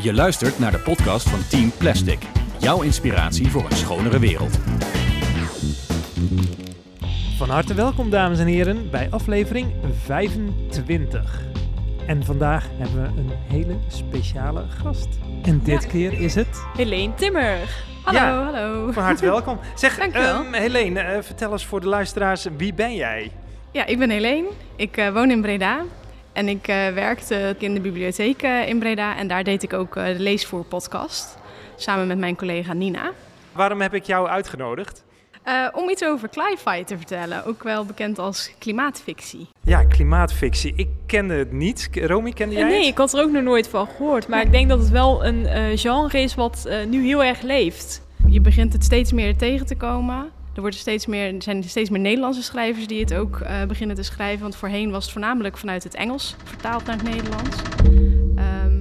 Je luistert naar de podcast van Team Plastic. Jouw inspiratie voor een schonere wereld. Van harte welkom, dames en heren, bij aflevering 25. En vandaag hebben we een hele speciale gast. En dit keer is het. Helene Timmer. Hallo, Ja. hallo. Van harte welkom. Zeg, Dankjewel. ehm Helene, eh, vertel eens voor de luisteraars, wie ben jij? Ja, ik ben Helene. Ik eh, woon in Breda. En ik eh, werkte in de bibliotheek eh, in Breda. En daar deed ik ook eh, de Leesvoer-podcast. Samen met mijn collega Nina. Waarom heb ik jou uitgenodigd? Om iets over Cli-Fi te vertellen. Ook wel bekend als klimaatfictie. Ja, klimaatfictie. Ik kende het niet. Romy, kende jij nee, het? ik had er ook nog nooit van gehoord. Maar ik denk dat het wel een genre is wat nu heel erg leeft. Je begint het steeds meer tegen te komen. Er worden steeds meer, er zijn steeds meer Nederlandse schrijvers die het ook eh, beginnen te schrijven. Want voorheen was het voornamelijk vanuit het Engels vertaald naar het Nederlands. Ehm,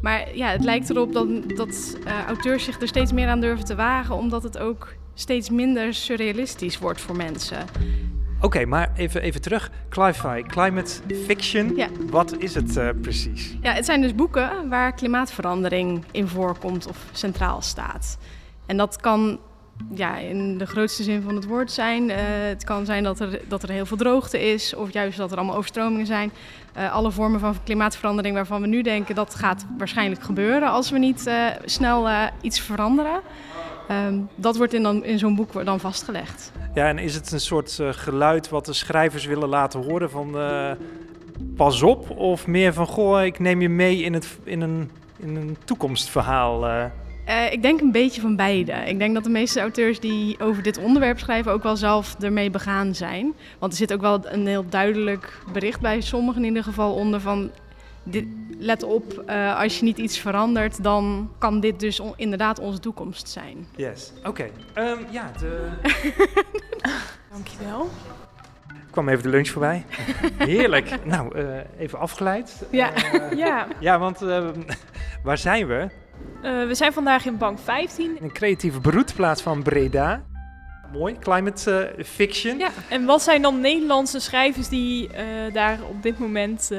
maar ja, het lijkt erop dat, dat eh, auteurs zich er steeds meer aan durven te wagen. Omdat het ook steeds minder surrealistisch wordt voor mensen. Oké, maar even, even terug. Cli-fi, climate fiction. Ja. Wat is het eh, precies? Ja, het zijn dus boeken waar klimaatverandering in voorkomt of centraal staat. En dat kan ja, in de grootste zin van het woord zijn. Eh, het kan zijn dat er, dat er heel veel droogte is, of juist dat er allemaal overstromingen zijn. Eh, alle vormen van klimaatverandering waarvan we nu denken dat gaat waarschijnlijk gebeuren als we niet eh, snel iets veranderen. Ehm, dat wordt in, dan, in zo'n boek dan vastgelegd. Ja, en is het een soort geluid wat de schrijvers willen laten horen van pas op? Of meer van goh, ik neem je mee in, het, in, een, in een toekomstverhaal? Eh? Ik denk een beetje van beide. Ik denk dat de meeste auteurs die over dit onderwerp schrijven ook wel zelf ermee begaan zijn. Want er zit ook wel een heel duidelijk bericht bij sommigen in ieder geval onder van... Dit, let op, eh, als je niet iets verandert, dan kan dit dus on- inderdaad onze toekomst zijn. Yes. Oké. Ehm, ja, de... Dankjewel. kwam even de lunch voorbij. Heerlijk. nou, eh, even afgeleid. Ja. Ja, ja, want eh, waar zijn we? Eh, we zijn vandaag in bank 15. Een creatieve broedplaats van Breda. Mooi, climate eh, fiction. Ja, en wat zijn dan Nederlandse schrijvers die eh, daar op dit moment eh,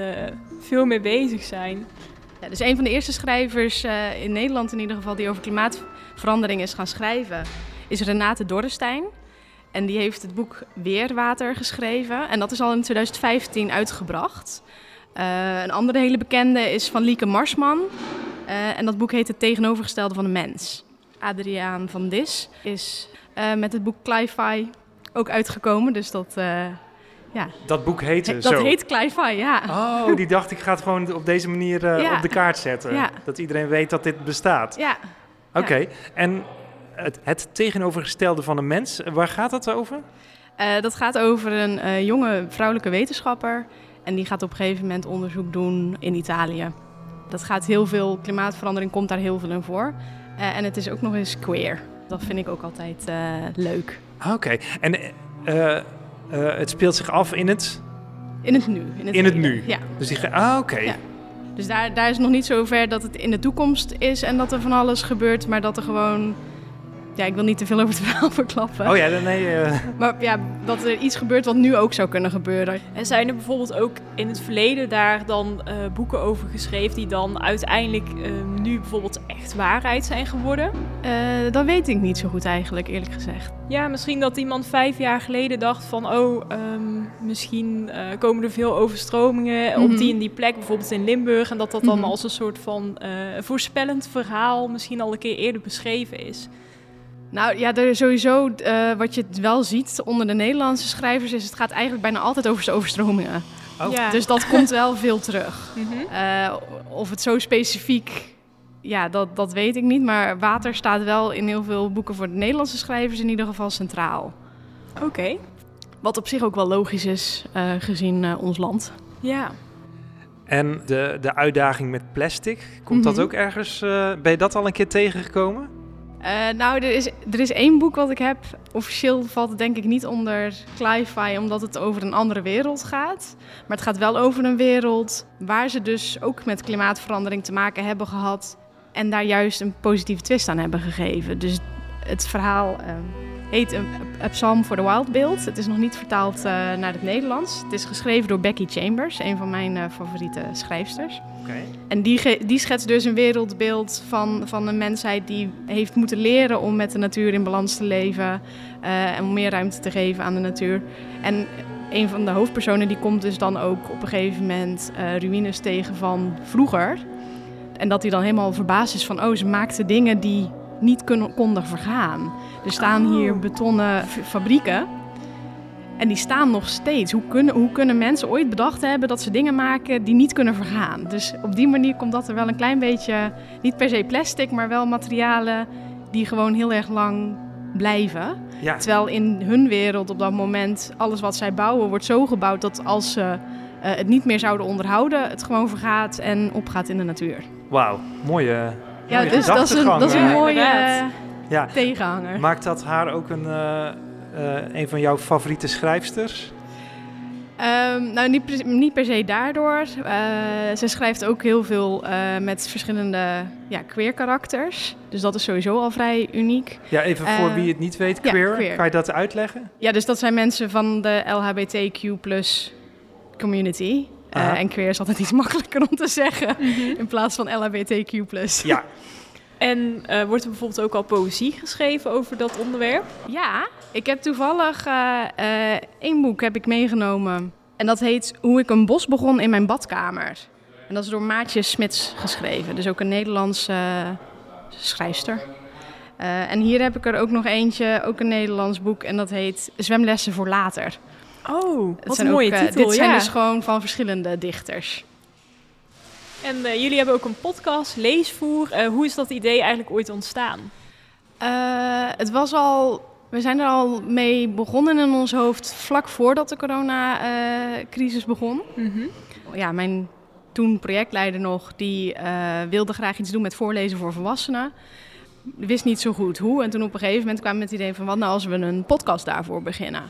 veel mee bezig zijn? Ja, dus een van de eerste schrijvers eh, in Nederland in ieder geval die over klimaatverandering is gaan schrijven, is Renate Dorrestein. En die heeft het boek Weerwater geschreven. En dat is al in 2015 uitgebracht. Eh, een andere hele bekende is van Lieke Marsman. Eh, en dat boek heet Het tegenovergestelde van de mens. Adriaan van Dis is eh, met het boek Cli-Fi ook uitgekomen. Dus dat, eh, ja. Dat boek heette dat zo. heet Cli-Fi, ja. Oh, die dacht ik ga het gewoon op deze manier Ja. op de kaart zetten. Ja. Dat iedereen weet dat dit bestaat. ja. Oké, en het, het tegenovergestelde van een mens, waar gaat dat over? Dat gaat over een jonge vrouwelijke wetenschapper. En die gaat op een gegeven moment onderzoek doen in Italië. Dat gaat heel veel, klimaatverandering komt daar heel veel in voor. Eh, en het is ook nog eens queer. Dat vind ik ook altijd eh, leuk. Ah, Oké, en eh, het speelt zich af in het... In het nu. In het heden. nu? Ja. Dus die, ah, oké. Ja. Dus daar, daar is nog niet zo ver dat het in de toekomst is en dat er van alles gebeurt. Maar dat er gewoon... Ja, ik wil niet te veel over het verhaal verklappen. Oh ja, dan- nee. eh, Maar ja, dat er iets gebeurt wat nu ook zou kunnen gebeuren. En zijn er bijvoorbeeld ook in het verleden daar dan eh, boeken over geschreven die dan uiteindelijk eh, nu bijvoorbeeld echt waarheid zijn geworden? Eh, dat weet ik niet zo goed eigenlijk, eerlijk gezegd. Ja, misschien dat iemand vijf jaar geleden dacht van... oh, ehm, misschien eh, komen er veel overstromingen op Mhm. die en die plek, bijvoorbeeld in Limburg... en dat dat dan Mhm. als een soort van eh, voorspellend verhaal misschien al een keer eerder beschreven is. Nou ja, er sowieso, eh, wat je wel ziet onder de Nederlandse schrijvers, is het gaat eigenlijk bijna altijd over de overstromingen. Oh. Ja. Dus dat komt wel veel terug. Mhm. Eh, of het zo specifiek, ja, dat, dat weet ik niet. Maar water staat wel in heel veel boeken voor de Nederlandse schrijvers in ieder geval centraal. Oké, Wat op zich ook wel logisch is, eh, gezien eh, ons land. ja. En de, de uitdaging met plastic, komt dat Mhm. ook ergens... eh, ben je dat al een keer tegengekomen? Eh, nou, er is, er is één boek wat ik heb. Officieel valt het denk ik niet onder Cli-Fi, omdat het over een andere wereld gaat. Maar het gaat wel over een wereld waar ze dus ook met klimaatverandering te maken hebben gehad. En daar juist een positieve twist aan hebben gegeven. Dus het verhaal eh, heet A Psalm for the Wild Bild. Het is nog niet vertaald eh, naar het Nederlands. Het is geschreven door Becky Chambers, een van mijn eh, favoriete schrijfsters. Oké. En die, die schetst dus een wereldbeeld van, van een mensheid die heeft moeten leren om met de natuur in balans te leven. eh, en om meer ruimte te geven aan de natuur. En een van de hoofdpersonen die komt dus dan ook op een gegeven moment eh, ruïnes tegen van vroeger. En dat hij dan helemaal verbaasd is van, oh, ze maakten dingen die niet kunnen, konden vergaan. Er staan Oh. hier betonnen fabrieken. En die staan nog steeds. Hoe kunnen, hoe kunnen mensen ooit bedacht hebben dat ze dingen maken die niet kunnen vergaan? Dus op die manier komt dat er wel een klein beetje, niet per se plastic, maar wel materialen die gewoon heel erg lang blijven. Ja, Terwijl in hun wereld op dat moment alles wat zij bouwen wordt zo gebouwd dat als ze eh, het niet meer zouden onderhouden, het gewoon vergaat en opgaat in de natuur. wauw. Mooie, Ja, mooie dus dat is een, dat is een. Ja, mooie eh, Ja, tegenhanger. maakt dat haar ook een, eh, eh, een van jouw favoriete schrijfsters? Ehm, nou, niet per, niet per se daardoor. Eh, ze schrijft ook heel veel eh, met verschillende ja, queer karakters. Dus dat is sowieso al vrij uniek. Ja, even voor wie het niet weet, ja, queer. Kan je dat uitleggen? Ja, dus dat zijn mensen van de LHBTQ community. Eh, en queer is altijd iets makkelijker om te zeggen in plaats van LHBTQ Ja, En eh, wordt er bijvoorbeeld ook al poëzie geschreven over dat onderwerp? Ja, ik heb toevallig eh, eh, één boek heb ik meegenomen. En dat heet Hoe ik een bos begon in mijn badkamer. En dat is door Maatje Smits geschreven. Dus ook een Nederlandse schrijfster. Eh, en hier heb ik er ook nog eentje, ook een Nederlands boek. En dat heet Zwemlessen voor later. Oh, Het wat zijn een mooie ook, eh, titel, Dit zijn ja. dus gewoon van verschillende dichters. En eh, jullie hebben ook een podcast, Leesvoer. Eh, hoe is dat idee eigenlijk ooit ontstaan? Eh, het was al. We zijn er al mee begonnen in ons hoofd vlak voordat de coronacrisis begon. Ja, mijn toen projectleider nog, die eh, wilde graag iets doen met voorlezen voor volwassenen. Wist niet zo goed hoe. En toen op een gegeven moment kwam met het idee van wat nou als we een podcast daarvoor beginnen.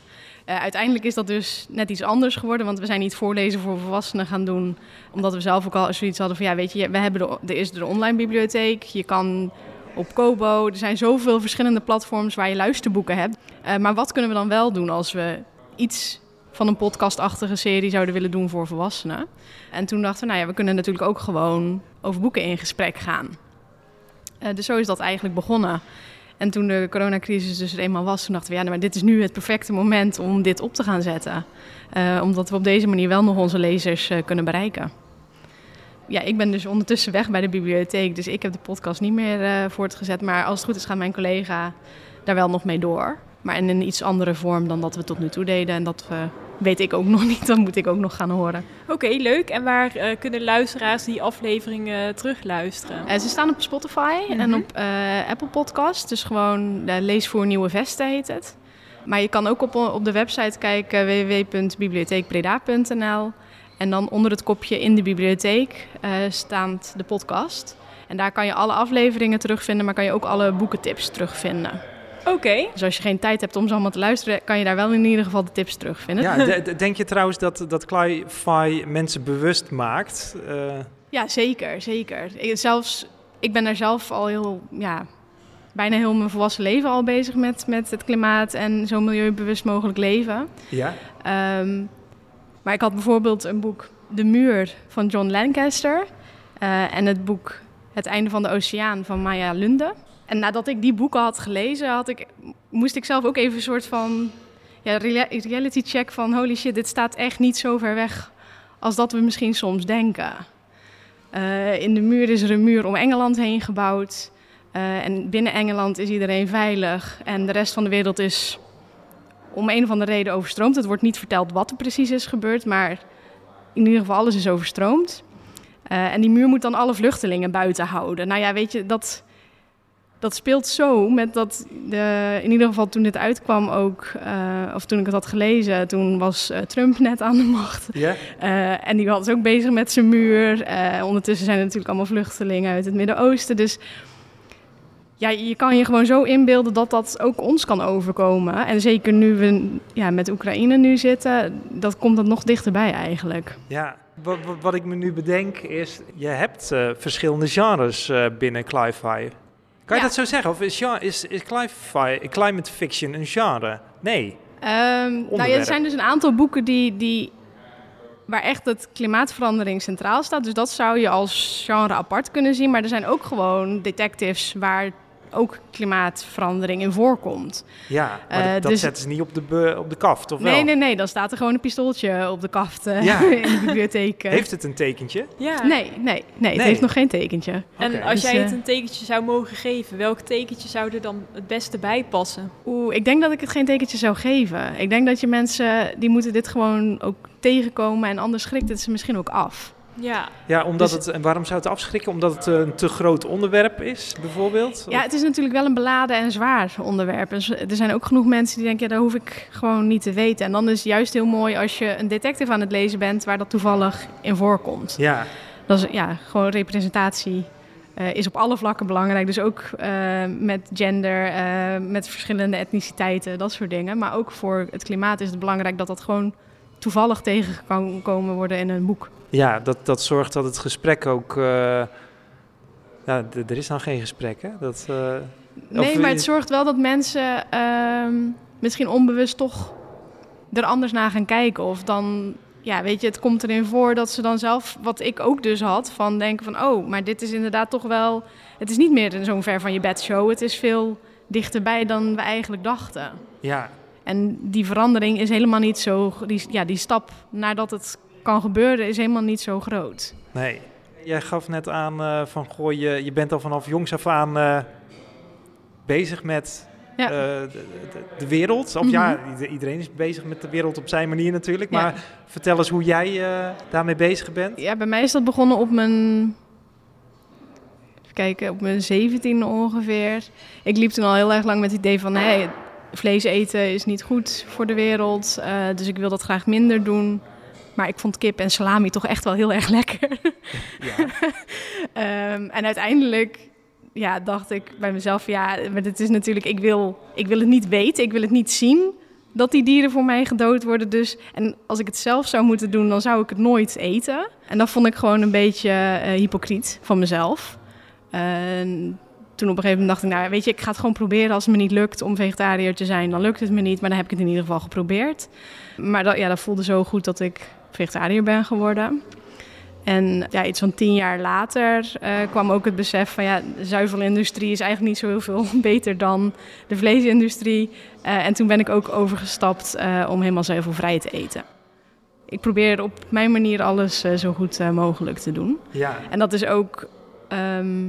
Eh, uiteindelijk is dat dus net iets anders geworden, want we zijn niet voorlezen voor volwassenen gaan doen. Omdat we zelf ook al zoiets hadden van ja, weet je, we hebben de, er is de online bibliotheek. Je kan op Kobo. Er zijn zoveel verschillende platforms waar je luisterboeken hebt. Eh, maar wat kunnen we dan wel doen als we iets van een podcastachtige serie zouden willen doen voor volwassenen? En toen dachten we, nou ja, we kunnen natuurlijk ook gewoon over boeken in gesprek gaan. Eh, dus zo is dat eigenlijk begonnen. En toen de coronacrisis dus er eenmaal was, toen dachten we, ja, nou, maar dit is nu het perfecte moment om dit op te gaan zetten. Eh, omdat we op deze manier wel nog onze lezers eh, kunnen bereiken. Ja, ik ben dus ondertussen weg bij de bibliotheek, dus ik heb de podcast niet meer eh, voortgezet. Maar als het goed is, gaat mijn collega daar wel nog mee door. Maar in een iets andere vorm dan dat we tot nu toe deden. En dat eh, weet ik ook nog niet, dat moet ik ook nog gaan horen. Oké, leuk. En waar eh, kunnen luisteraars die afleveringen terugluisteren? Eh, ze staan op Spotify en op eh, Apple Podcast. Dus gewoon Lees voor Nieuwe Vesten heet het. Maar je kan ook op, op de website kijken www.bibliotheekbreda.nl. En dan onder het kopje in de bibliotheek staat de podcast. En daar kan je alle afleveringen terugvinden, maar kan je ook alle boekentips terugvinden. Oké. Dus als je geen tijd hebt om ze allemaal te luisteren, kan je daar wel in ieder geval de tips terugvinden. ja de- de- denk je trouwens dat, dat Cli-Fi mensen bewust maakt? Eh, Ja, zeker, zeker. Ik, zelfs, ik ben daar zelf al heel, ja, bijna heel mijn volwassen leven al bezig met, met het klimaat en zo milieubewust mogelijk leven. ja? Ehm, maar ik had bijvoorbeeld een boek De Muur van John Lancaster eh, en het boek Het Einde van de Oceaan van Maya Lunde. En nadat ik die boeken had gelezen, had ik, moest ik zelf ook even een soort van ja, rea- reality check van holy shit, dit staat echt niet zo ver weg als dat we misschien soms denken. Eh, in de muur is er een muur om Engeland heen gebouwd. Eh, en binnen Engeland is iedereen veilig. En de rest van de wereld is om een of andere reden overstroomd. Het wordt niet verteld wat er precies is gebeurd, maar in ieder geval alles is overstroomd. Eh, en die muur moet dan alle vluchtelingen buiten houden. Nou ja, weet je, dat, dat speelt zo met dat... De, in ieder geval toen dit uitkwam ook, eh, of toen ik het had gelezen... toen was eh, Trump net aan de macht. Ja? Eh, en die was ook bezig met zijn muur. Ondertussen zijn er natuurlijk allemaal vluchtelingen uit het Midden-Oosten. Dus ja, je kan je gewoon zo inbeelden dat dat ook ons kan overkomen. En zeker nu we ja, met Oekraïne nu zitten, dat komt dat nog dichterbij eigenlijk. Ja, wat, ik me nu bedenk is, je hebt verschillende genres binnen Cli-Fi. Kan je Ja. dat zo zeggen? Of is, is, is cli- climate fiction een genre? Nee. Ehm, nou ja, er zijn dus een aantal boeken die, die, waar echt het klimaatverandering centraal staat. Dus dat zou je als genre apart kunnen zien. Maar er zijn ook gewoon detectives waar ook klimaatverandering in voorkomt. Ja, maar Eh, dat, dat dus- zetten ze niet op de, op de kaft, of Nee, wel? nee, nee. Dan staat er gewoon een pistooltje op de kaft eh, Ja. in de bibliotheek. eh. Heeft het een tekentje? Ja. Nee, nee, nee. Het Nee. heeft nog geen tekentje. En als Dus, jij het een tekentje zou mogen geven, welk tekentje zou er dan het beste bij passen? Oeh, ik denk dat ik het geen tekentje zou geven. Ik denk dat je mensen, die moeten dit gewoon ook tegenkomen. En anders schrikt het ze misschien ook af. Ja, Ja, omdat Dus- het, en waarom zou het afschrikken? Omdat het een te groot onderwerp is, bijvoorbeeld? Ja, het is natuurlijk wel een beladen en zwaar onderwerp. En zo- er zijn ook genoeg mensen die denken, ja, dat hoef ik gewoon niet te weten. En dan is het juist heel mooi als je een detective aan het lezen bent waar dat toevallig in voorkomt. Ja, Dat is ja, gewoon representatie. eh, is op alle vlakken belangrijk. Dus ook eh, met gender, eh, met verschillende etniciteiten, dat soort dingen. Maar ook voor het klimaat is het belangrijk dat dat gewoon toevallig tegen kan komen worden in een boek. ja dat, dat zorgt dat het gesprek ook... eh, ja, er is dan geen gesprek, hè? Dat, eh, Nee, Of- maar het zorgt wel dat mensen ehm, misschien onbewust toch er anders naar gaan kijken. Of dan, ja, weet je, het komt erin voor dat ze dan zelf, wat ik ook dus had, van denken van, oh, maar dit is inderdaad toch wel, het is niet meer in zo'n ver van je bed show. Het is veel dichterbij dan we eigenlijk dachten. ja, En die verandering is helemaal niet zo, die, ja, die stap nadat het kan gebeuren is helemaal niet zo groot. nee. Jij gaf net aan eh, van, goh, je, je bent al vanaf jongs af aan eh, bezig met Ja. eh, de, de, de wereld. Of Mhm. ja, ieder- iedereen is bezig met de wereld op zijn manier natuurlijk. Ja. Maar vertel eens hoe jij daarmee bezig bent. Ja, bij mij is dat begonnen op mijn. Even kijken, op mijn 17 ongeveer. Ik liep toen al heel erg lang met het idee van: hé, vlees eten is niet goed voor de wereld. eh, dus ik wil dat graag minder doen. Maar ik vond kip en salami toch echt wel heel erg lekker. Ja. Ehm, en uiteindelijk ja, dacht ik bij mezelf: ja, maar het is natuurlijk, ik wil, ik wil het niet weten, ik wil het niet zien dat die dieren voor mij gedood worden. Dus, en als ik het zelf zou moeten doen, dan zou ik het nooit eten. En dat vond ik gewoon een beetje eh, hypocriet van mezelf. Toen op een gegeven moment dacht ik, nou weet je, ik ga het gewoon proberen. Als het me niet lukt om vegetariër te zijn, dan lukt het me niet. Maar dan heb ik het in ieder geval geprobeerd. Maar dat, ja, dat voelde zo goed dat ik vegetariër ben geworden. En ja, iets van tien jaar later eh, kwam ook het besef van ja, de zuivelindustrie is eigenlijk niet zo heel veel beter dan de vleesindustrie. Eh, en toen ben ik ook overgestapt eh, om helemaal zuivelvrij te eten. Ik probeer op mijn manier alles zo goed mogelijk te doen. ja. En dat is ook. ehm,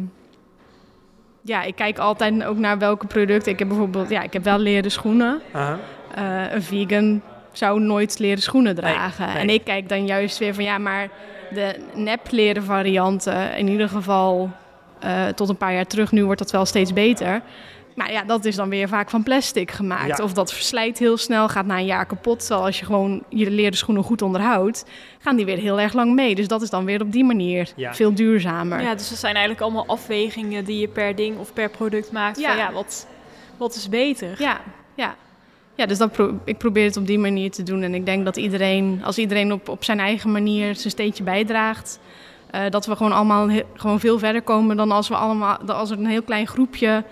ja, ik kijk altijd ook naar welke producten. Ik heb bijvoorbeeld, ja, ik heb wel leren schoenen. Eh, een vegan zou nooit leren schoenen dragen. nee. En ik kijk dan juist weer van ja, maar de nep-leren varianten, in ieder geval eh, tot een paar jaar terug, nu wordt dat wel steeds beter. Maar ja, dat is dan weer vaak van plastic gemaakt. Ja. Of dat verslijt heel snel, gaat na een jaar kapot. Terwijl als je gewoon je leren schoenen goed onderhoudt, gaan die weer heel erg lang mee. Dus dat is dan weer op die manier Ja. veel duurzamer. ja, dus dat zijn eigenlijk allemaal afwegingen die je per ding of per product maakt. Ja. Van ja, wat, wat is beter? Ja, ja. Ja, dus dat pro- ik probeer het op die manier te doen. En ik denk dat iedereen, als iedereen op, op zijn eigen manier zijn steentje bijdraagt, eh, dat we gewoon allemaal gewoon veel verder komen dan als we allemaal, dan als er een heel klein groepje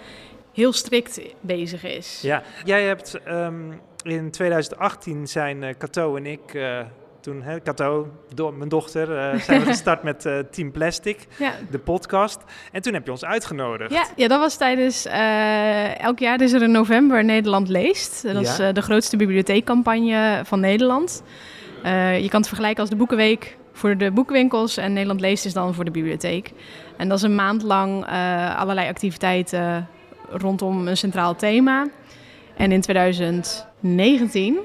heel strikt bezig is. Ja, jij hebt ehm, in 2018 zijn eh Cato en ik, eh, toen hè, Cato, do- mijn dochter, eh, zijn we gestart met Team Plastic, Ja. de podcast. En toen heb je ons uitgenodigd. Ja, ja, dat was tijdens. elk jaar is er in november Nederland leest. Dat is Ja. de grootste bibliotheekcampagne van Nederland. Je kan het vergelijken als de Boekenweek voor de boekwinkels en Nederland leest is dan voor de bibliotheek. En dat is een maand lang allerlei activiteiten rondom een centraal thema. En in 2019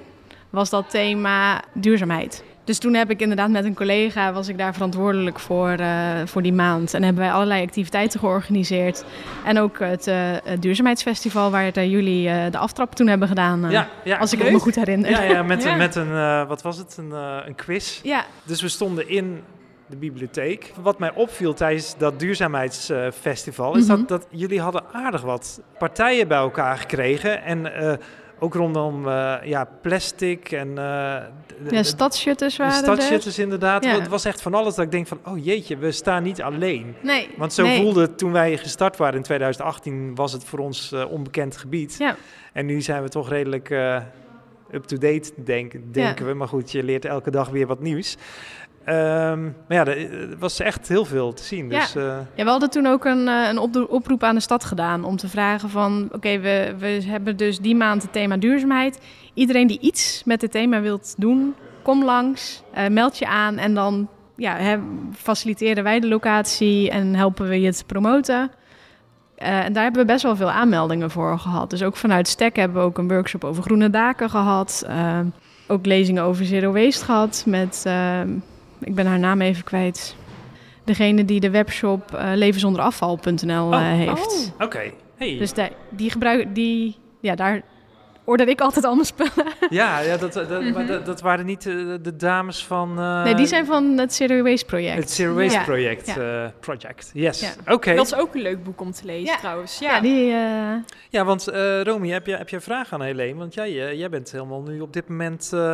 was dat thema duurzaamheid. Dus toen heb ik inderdaad met een collega, was ik daar verantwoordelijk voor, eh, voor die maand. En hebben wij allerlei activiteiten georganiseerd. En ook het eh, het duurzaamheidsfestival waar eh, jullie de aftrap toen hebben gedaan. ja, ja, als ik leuk. het me goed herinner. Ja, ja, met, met een, wat was het, een, een quiz. ja, Dus we stonden in de bibliotheek. Wat mij opviel tijdens dat duurzaamheidsfestival is Mhm. dat, dat jullie hadden aardig wat partijen bij elkaar gekregen. En eh, ook rondom eh, ja, plastic en... d- Ja, waren er. stadsjutters inderdaad. Ja. Het was echt van alles dat ik denk van, oh jeetje, we staan niet alleen. Nee. Want zo nee. voelde het toen wij gestart waren in 2018, was het voor ons onbekend gebied. Ja. En nu zijn we toch redelijk up-to-date, denk, denken we. Maar goed, je leert elke dag weer wat nieuws. Ehm, maar ja, er was echt heel veel te zien. Ja. Dus, eh, Ja, we hadden toen ook een, eh, een oproep aan de stad gedaan om te vragen van... oké, we, we hebben dus die maand het thema duurzaamheid. Iedereen die iets met het thema wilt doen, kom langs, eh, meld je aan... en dan ja, hè, faciliteren wij de locatie en helpen we je te promoten. En daar hebben we best wel veel aanmeldingen voor gehad. Dus ook vanuit STEC hebben we ook een workshop over groene daken gehad. Eh, ook lezingen over zero waste gehad met... eh, ik ben haar naam even kwijt degene die de webshop eh levenzonderafval.nl Oh, eh, heeft. Oké, hey. Dus daar- die gebruik, die, ja, daar order ik altijd al mijn spullen. ja, ja dat, dat, maar Mhm. dat, dat waren niet eh, de dames van... eh, nee, die zijn van het Zero Waste project. Het Zero Waste Ja. project. Ja. eh, project. Yes, Ja. oké. Dat is ook een leuk boek om te lezen Ja. trouwens. Ja, Ja, die, eh, Ja, want eh Romy, heb je, heb je een vraag aan Helene? Want jij, jij bent helemaal nu op dit moment eh,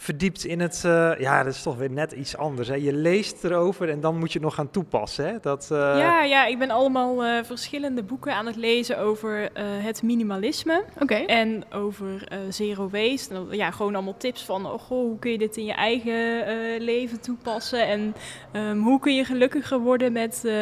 verdiept in het... eh, ja, dat is toch weer net iets anders. Hè? Je leest erover en dan moet je het nog gaan toepassen. Hè? Dat, eh, ja, ja, ik ben allemaal eh, verschillende boeken aan het lezen over eh, het minimalisme. Oké. En over eh, zero waste. En, ja, gewoon allemaal tips van oh, goh, hoe kun je dit in je eigen eh, leven toepassen. En ehm, hoe kun je gelukkiger worden met, eh,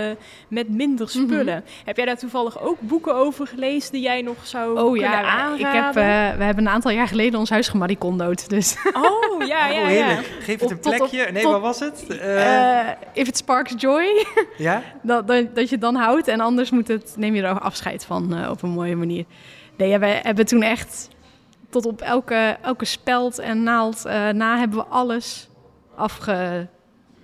met minder Mhm. spullen. Heb jij daar toevallig ook boeken over gelezen die jij nog zou Oh kunnen ja, aanraden? ik heb, eh, we hebben een aantal jaar geleden ons huis gemaricondood. Dus Oh, oh, ja, ja. heerlijk. Geef het een tot plekje. nee, wat was het? Eh, if it sparks joy, ja? dat, dat, dat je het dan houdt. En anders moet het, neem je er afscheid van eh, op een mooie manier. Nee, ja, wij hebben toen echt tot op elke, elke speld en naald na hebben we alles afge...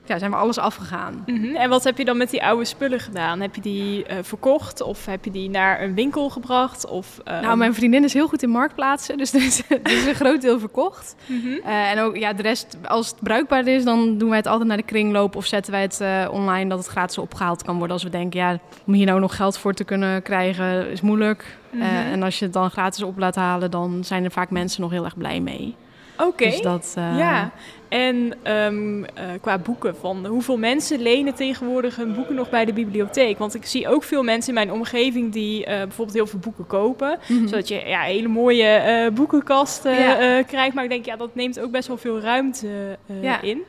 Ja, zijn we alles afgegaan. Mhm. En wat heb je dan met die oude spullen gedaan? Heb je die eh, verkocht of heb je die naar een winkel gebracht? Of, ehm, Nou, mijn vriendin is heel goed in marktplaatsen, dus er is, er is een groot deel verkocht. mhm. Eh, en ook ja, de rest, als het bruikbaar is, dan doen wij het altijd naar de kringloop of zetten wij het eh, online dat het gratis opgehaald kan worden. Als we denken, ja, om hier nou nog geld voor te kunnen krijgen is moeilijk. Mhm. en als je het dan gratis op laat halen, dan zijn er vaak mensen nog heel erg blij mee. Oké. Dus dat, eh, Ja, en ehm, eh, qua boeken, van hoeveel mensen lenen tegenwoordig hun boeken nog bij de bibliotheek? Want ik zie ook veel mensen in mijn omgeving die eh, bijvoorbeeld heel veel boeken kopen. mhm. Zodat je ja, hele mooie boekenkast Ja. eh, krijgt. Maar ik denk, ja, dat neemt ook best wel veel ruimte Ja. in.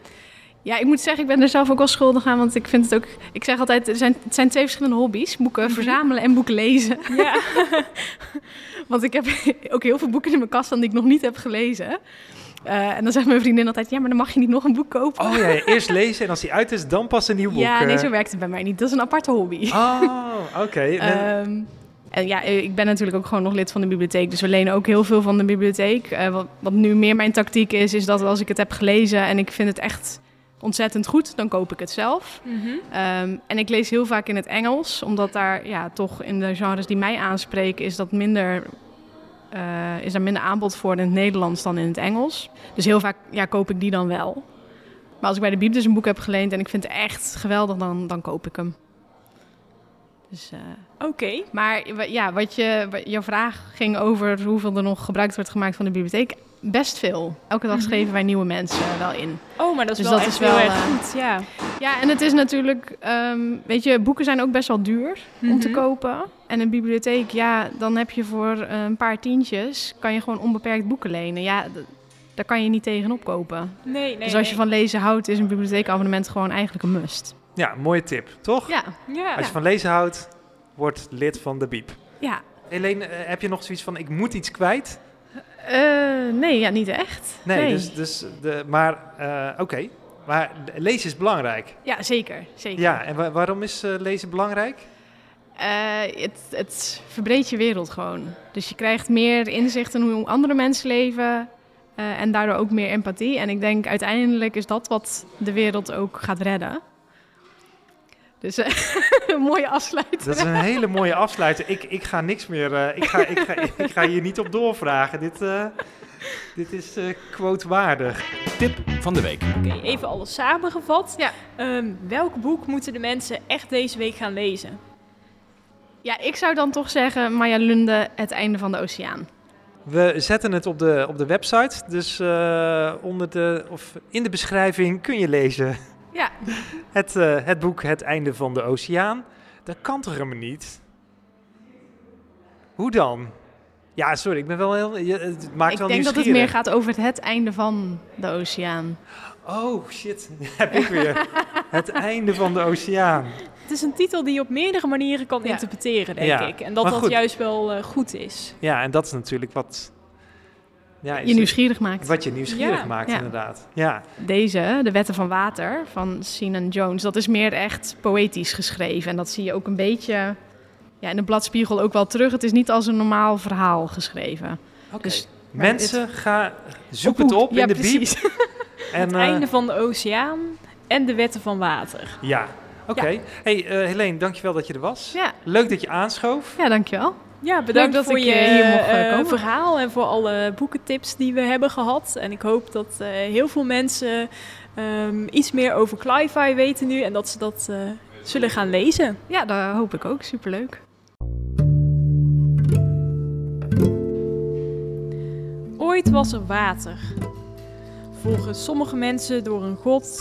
Ja, ik moet zeggen, ik ben er zelf ook wel schuldig aan. Want ik vind het ook. Ik zeg altijd, er zijn, het zijn twee verschillende hobby's: boeken Mhm. verzamelen en boeken lezen. Ja. Want ik heb ook heel veel boeken in mijn kast staan die ik nog niet heb gelezen. Eh, en dan zegt mijn vriendin altijd: Ja, maar dan mag je niet nog een boek kopen. Oh ja, eerst lezen en als die uit is, dan pas een nieuw boek. ja, nee, eh. zo werkt het bij mij niet. Dat is een aparte hobby. Oh, oké. En- Ehm, en ja, eh, ik ben natuurlijk ook gewoon nog lid van de bibliotheek. Dus we lenen ook heel veel van de bibliotheek. Eh, wat, wat nu meer mijn tactiek is, is dat als ik het heb gelezen en ik vind het echt ontzettend goed, dan koop ik het zelf. Mhm. Ehm, en ik lees heel vaak in het Engels, omdat daar ja, toch in de genres die mij aanspreken, is dat minder. eh, is er minder aanbod voor in het Nederlands dan in het Engels. Dus heel vaak ja, koop ik die dan wel. Maar als ik bij de Bieb dus een boek heb geleend en ik vind het echt geweldig, dan, dan koop ik hem. Dus, eh, Oké. maar ja, wat je, wa- jouw vraag ging over hoeveel er nog gebruikt wordt gemaakt van de bibliotheek. Best veel. Elke dag Mhm. schrijven wij nieuwe mensen wel in. Oh, maar dat is Dus wel dat echt is wel, heel erg eh, goed, ja. Ja, en het is natuurlijk, ehm, weet je, boeken zijn ook best wel duur om te Mhm. kopen. En een bibliotheek, ja, dan heb je voor eh, een paar tientjes, kan je gewoon onbeperkt boeken lenen. Ja, d- daar kan je niet tegenop kopen. Nee, nee, dus als je nee. van lezen houdt, is een bibliotheekabonnement gewoon eigenlijk een must. ja, mooie tip, toch? Ja, Ja. Als je van lezen houdt, word lid van de Biep. ja. Helene, eh, heb je nog zoiets van, ik moet iets kwijt? Eh, nee, ja, niet echt. Nee, dus, dus de, maar eh, oké. Maar lezen is belangrijk. Ja, zeker. zeker. Ja, en wa- waarom is eh, lezen belangrijk? Het, het verbreedt je wereld gewoon. Dus je krijgt meer inzicht in hoe andere mensen leven. en daardoor ook meer empathie. En ik denk uiteindelijk is dat wat de wereld ook gaat redden. Dus eh, een mooie afsluiting. Dat is een hele mooie afsluiter. Ik, ik ga niks meer. eh, ik, ga, ik, ga, ik ga hier niet op doorvragen. Dit, eh, dit is eh quote waardig. Tip van de week. Oké, even alles samengevat. Ja. Ehm, welk boek moeten de mensen echt deze week gaan lezen? Ja, ik zou dan toch zeggen Maya Lunde, Het einde van de oceaan. We zetten het op de, op de website. Dus uh, onder de, of in de beschrijving kun je lezen ja. het, uh, het boek Het Einde van de Oceaan. Dat kan toch helemaal niet? Hoe dan? Ja, sorry, ik ben wel heel. Je, het maakt ik wel denk dat het meer gaat over het einde van de oceaan. Oh shit, heb ik weer. het einde van de oceaan. Het is een titel die je op meerdere manieren kan interpreteren, denk ik. En dat dat juist wel uh, goed is. Ja, en dat is natuurlijk wat... Ja, je nieuwsgierig maakt. Wat je nieuwsgierig maakt, inderdaad. Ja. Deze, De Wetten van Water, van Sinan Jones, dat is meer echt poëtisch geschreven. En dat zie je ook een beetje ja, in de bladspiegel ook wel terug. Het is niet als een normaal verhaal geschreven. Okay. Dus, Mensen, ga, zoek het op in de precies. en, het uh, einde van de oceaan en de wetten van water. Ja, oké. Hey, uh, Helene, dankjewel dat je er was. Ja. Leuk dat je aanschoof. Ja, dankjewel. Ja, bedankt dat voor ik je hier mocht uh, verhaal en voor alle boekentips die we hebben gehad. En ik hoop dat heel veel mensen um, iets meer over Cli-Fi weten nu en dat ze dat zullen gaan lezen. Ja, dat hoop ik ook. Superleuk. Ooit was er water. Volgens sommige mensen door een god,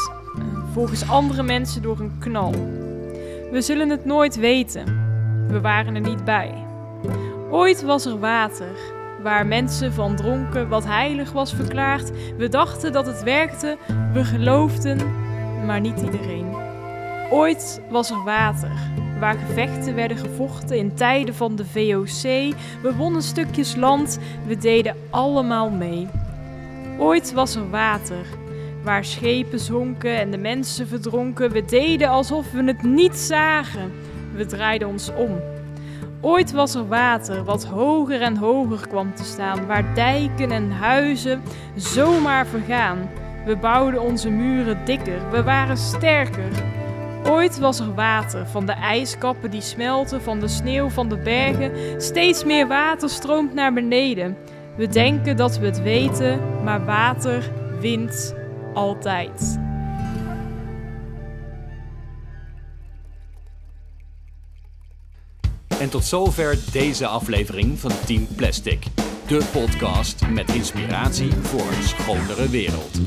volgens andere mensen door een knal. We zullen het nooit weten. We waren er niet bij. Ooit was er water, waar mensen van dronken wat heilig was verklaard. We dachten dat het werkte, we geloofden, maar niet iedereen. Ooit was er water, waar gevechten werden gevochten in tijden van de VOC. We wonnen stukjes land, we deden allemaal mee. Ooit was er water, waar schepen zonken en de mensen verdronken. We deden alsof we het niet zagen. We draaiden ons om. Ooit was er water wat hoger en hoger kwam te staan, waar dijken en huizen zomaar vergaan. We bouwden onze muren dikker, we waren sterker. Ooit was er water van de ijskappen die smelten, van de sneeuw van de bergen. Steeds meer water stroomt naar beneden. We denken dat we het weten, maar water wint altijd. En tot zover deze aflevering van Team Plastic. De podcast met inspiratie voor een schonere wereld.